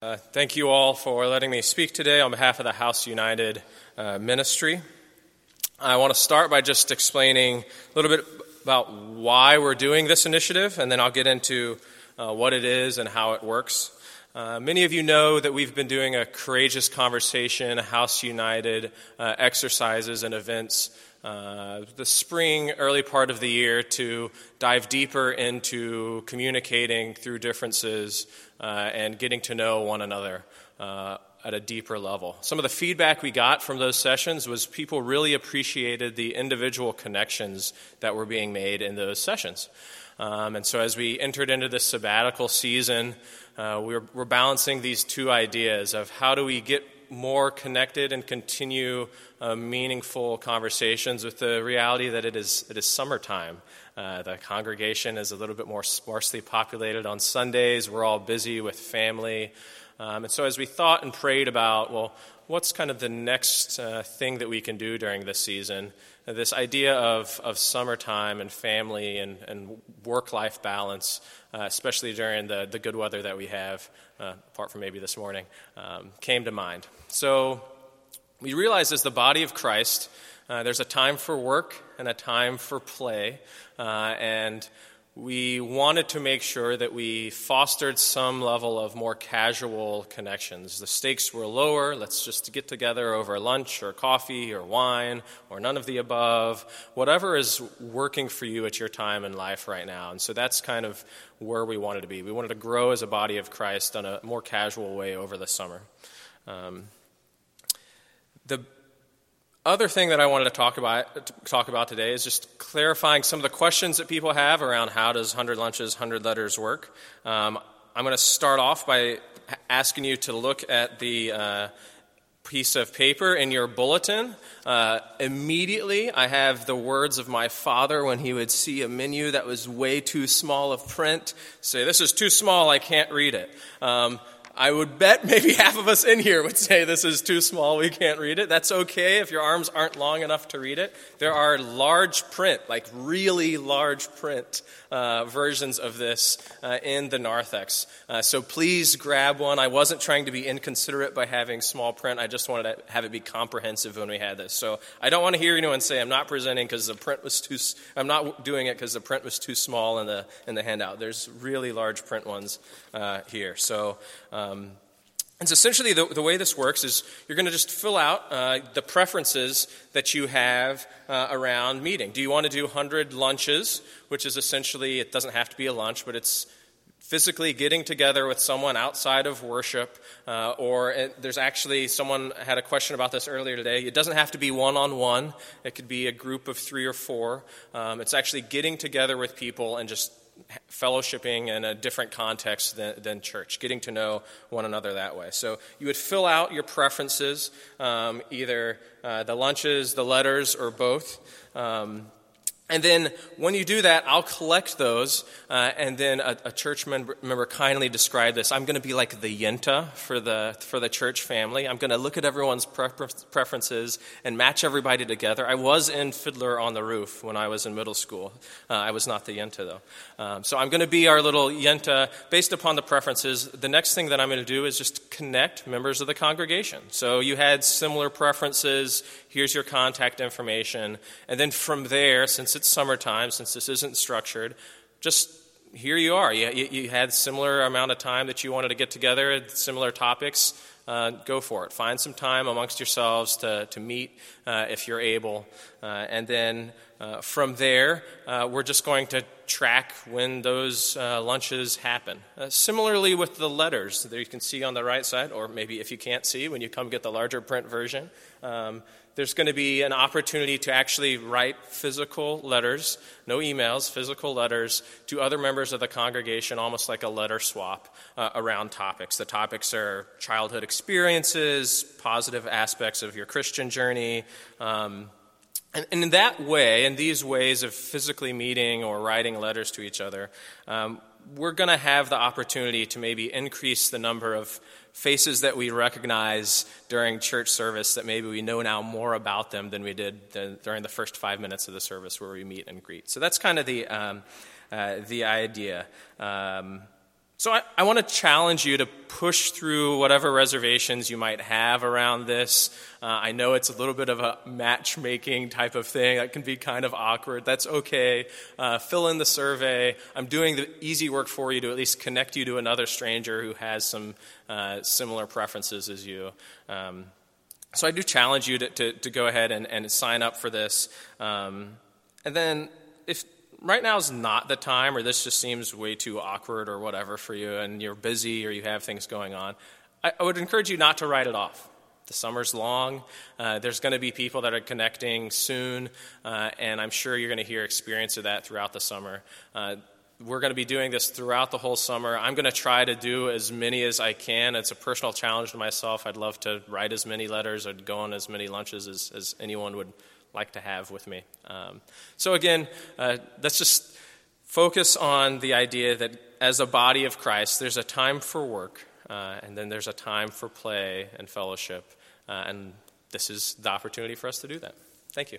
Uh, thank you all for letting me speak today on behalf of the House United uh, Ministry. I want to start by just explaining a little bit about why we're doing this initiative, and then I'll get into uh, what it is and how it works. Uh, many of you know that we've been doing a courageous conversation, House United uh, exercises and events uh, the spring, early part of the year to dive deeper into communicating through differences uh, and getting to know one another uh, at a deeper level. Some of the feedback we got from those sessions was people really appreciated the individual connections that were being made in those sessions. Um, and so as we entered into this sabbatical season, uh, we're, we're balancing these two ideas of how do we get more connected and continue uh, meaningful conversations with the reality that it is, it is summertime. Uh, the congregation is a little bit more sparsely populated on Sundays. We're all busy with family. Um, and so, as we thought and prayed about, well, what's kind of the next uh, thing that we can do during this season? Uh, this idea of, of summertime and family and, and work life balance, uh, especially during the, the good weather that we have, uh, apart from maybe this morning, um, came to mind. So we realize as the body of Christ, uh, there's a time for work and a time for play. Uh, and we wanted to make sure that we fostered some level of more casual connections. The stakes were lower. Let's just get together over lunch or coffee or wine or none of the above, whatever is working for you at your time in life right now. And so that's kind of where we wanted to be. We wanted to grow as a body of Christ in a more casual way over the summer. Um, the other thing that I wanted to talk about, to talk about today is just clarifying some of the questions that people have around how does 100 Lunches, 100 Letters work. Um, I'm going to start off by asking you to look at the uh, piece of paper in your bulletin. Uh, immediately, I have the words of my father when he would see a menu that was way too small of print say, This is too small, I can't read it. Um, I would bet maybe half of us in here would say this is too small, we can't read it. That's okay if your arms aren't long enough to read it. There are large print, like really large print uh, versions of this uh, in the narthex. Uh, so please grab one. I wasn't trying to be inconsiderate by having small print. I just wanted to have it be comprehensive when we had this. So I don't want to hear anyone say I'm not presenting because the print was too. I'm not doing it because the print was too small in the in the handout. There's really large print ones uh, here. So. Um, and so essentially, the, the, way this works is you're going to just fill out uh, the preferences that you have uh, around meeting. Do you want to do 100 lunches, which is essentially, it doesn't have to be a lunch, but it's physically getting together with someone outside of worship, uh, or it, there's actually someone had a question about this earlier today. It doesn't have to be one on one, it could be a group of three or four. Um, it's actually getting together with people and just fellowshipping in a different context than, than, church, getting to know one another that way. So you would fill out your preferences, um, either uh, the lunches, the letters, or both. Um, and then when you do that, I'll collect those. Uh, and then a, a church member, member, kindly described this. I'm going to be like the yenta for the, for the church family. I'm going to look at everyone's prefer- preferences and match everybody together. I was in Fiddler on the Roof when I was in middle school. Uh, I was not the yenta, though. Um, so I'm going to be our little yenta based upon the preferences. The next thing that I'm going to do is just connect members of the congregation. So you had similar preferences. Here's your contact information. And then from there, since it's summertime, since this isn't structured, just here you are. You, you, had similar amount of time that you wanted to get together, similar topics. Uh, go for it. Find some time amongst yourselves to, to meet uh, if you're able. Uh, and then uh, from there, uh, we're just going to track when those uh, lunches happen. similarly with the letters that you can see on the right side, or maybe if you can't see, when you come get the larger print version. Um, there's going to be an opportunity to actually write physical letters, no emails, physical letters to other members of the congregation, almost like a letter swap around topics. The topics are childhood experiences, positive aspects of your Christian journey. Um, and, and, in that way, in these ways of physically meeting or writing letters to each other, um, we're going to have the opportunity to maybe increase the number of faces that we recognize during church service that maybe we know now more about them than we did the, during the first five minutes of the service where we meet and greet. So that's kind of the, um, uh, the idea. Um, So I, I want to challenge you to push through whatever reservations you might have around this. Uh, I know it's a little bit of a matchmaking type of thing that can be kind of awkward. That's okay. Uh, fill in the survey. I'm doing the easy work for you to at least connect you to another stranger who has some uh, similar preferences as you. Um, so I do challenge you to, to, to, go ahead and, and sign up for this. Um, and then if right now is not the time, or this just seems way too awkward or whatever for you, and you're busy or you have things going on, I, I would encourage you not to write it off. The summer's long. Uh, there's going to be people that are connecting soon, uh, and I'm sure you're going to hear experience of that throughout the summer. Uh, we're going to be doing this throughout the whole summer. I'm going to try to do as many as I can. It's a personal challenge to myself. I'd love to write as many letters or go on as many lunches as, as anyone would like to have with me. Um, so, again, uh, let's just focus on the idea that as a body of Christ, there's a time for work, uh, and then there's a time for play and fellowship. Uh, and this is the opportunity for us to do that. Thank you.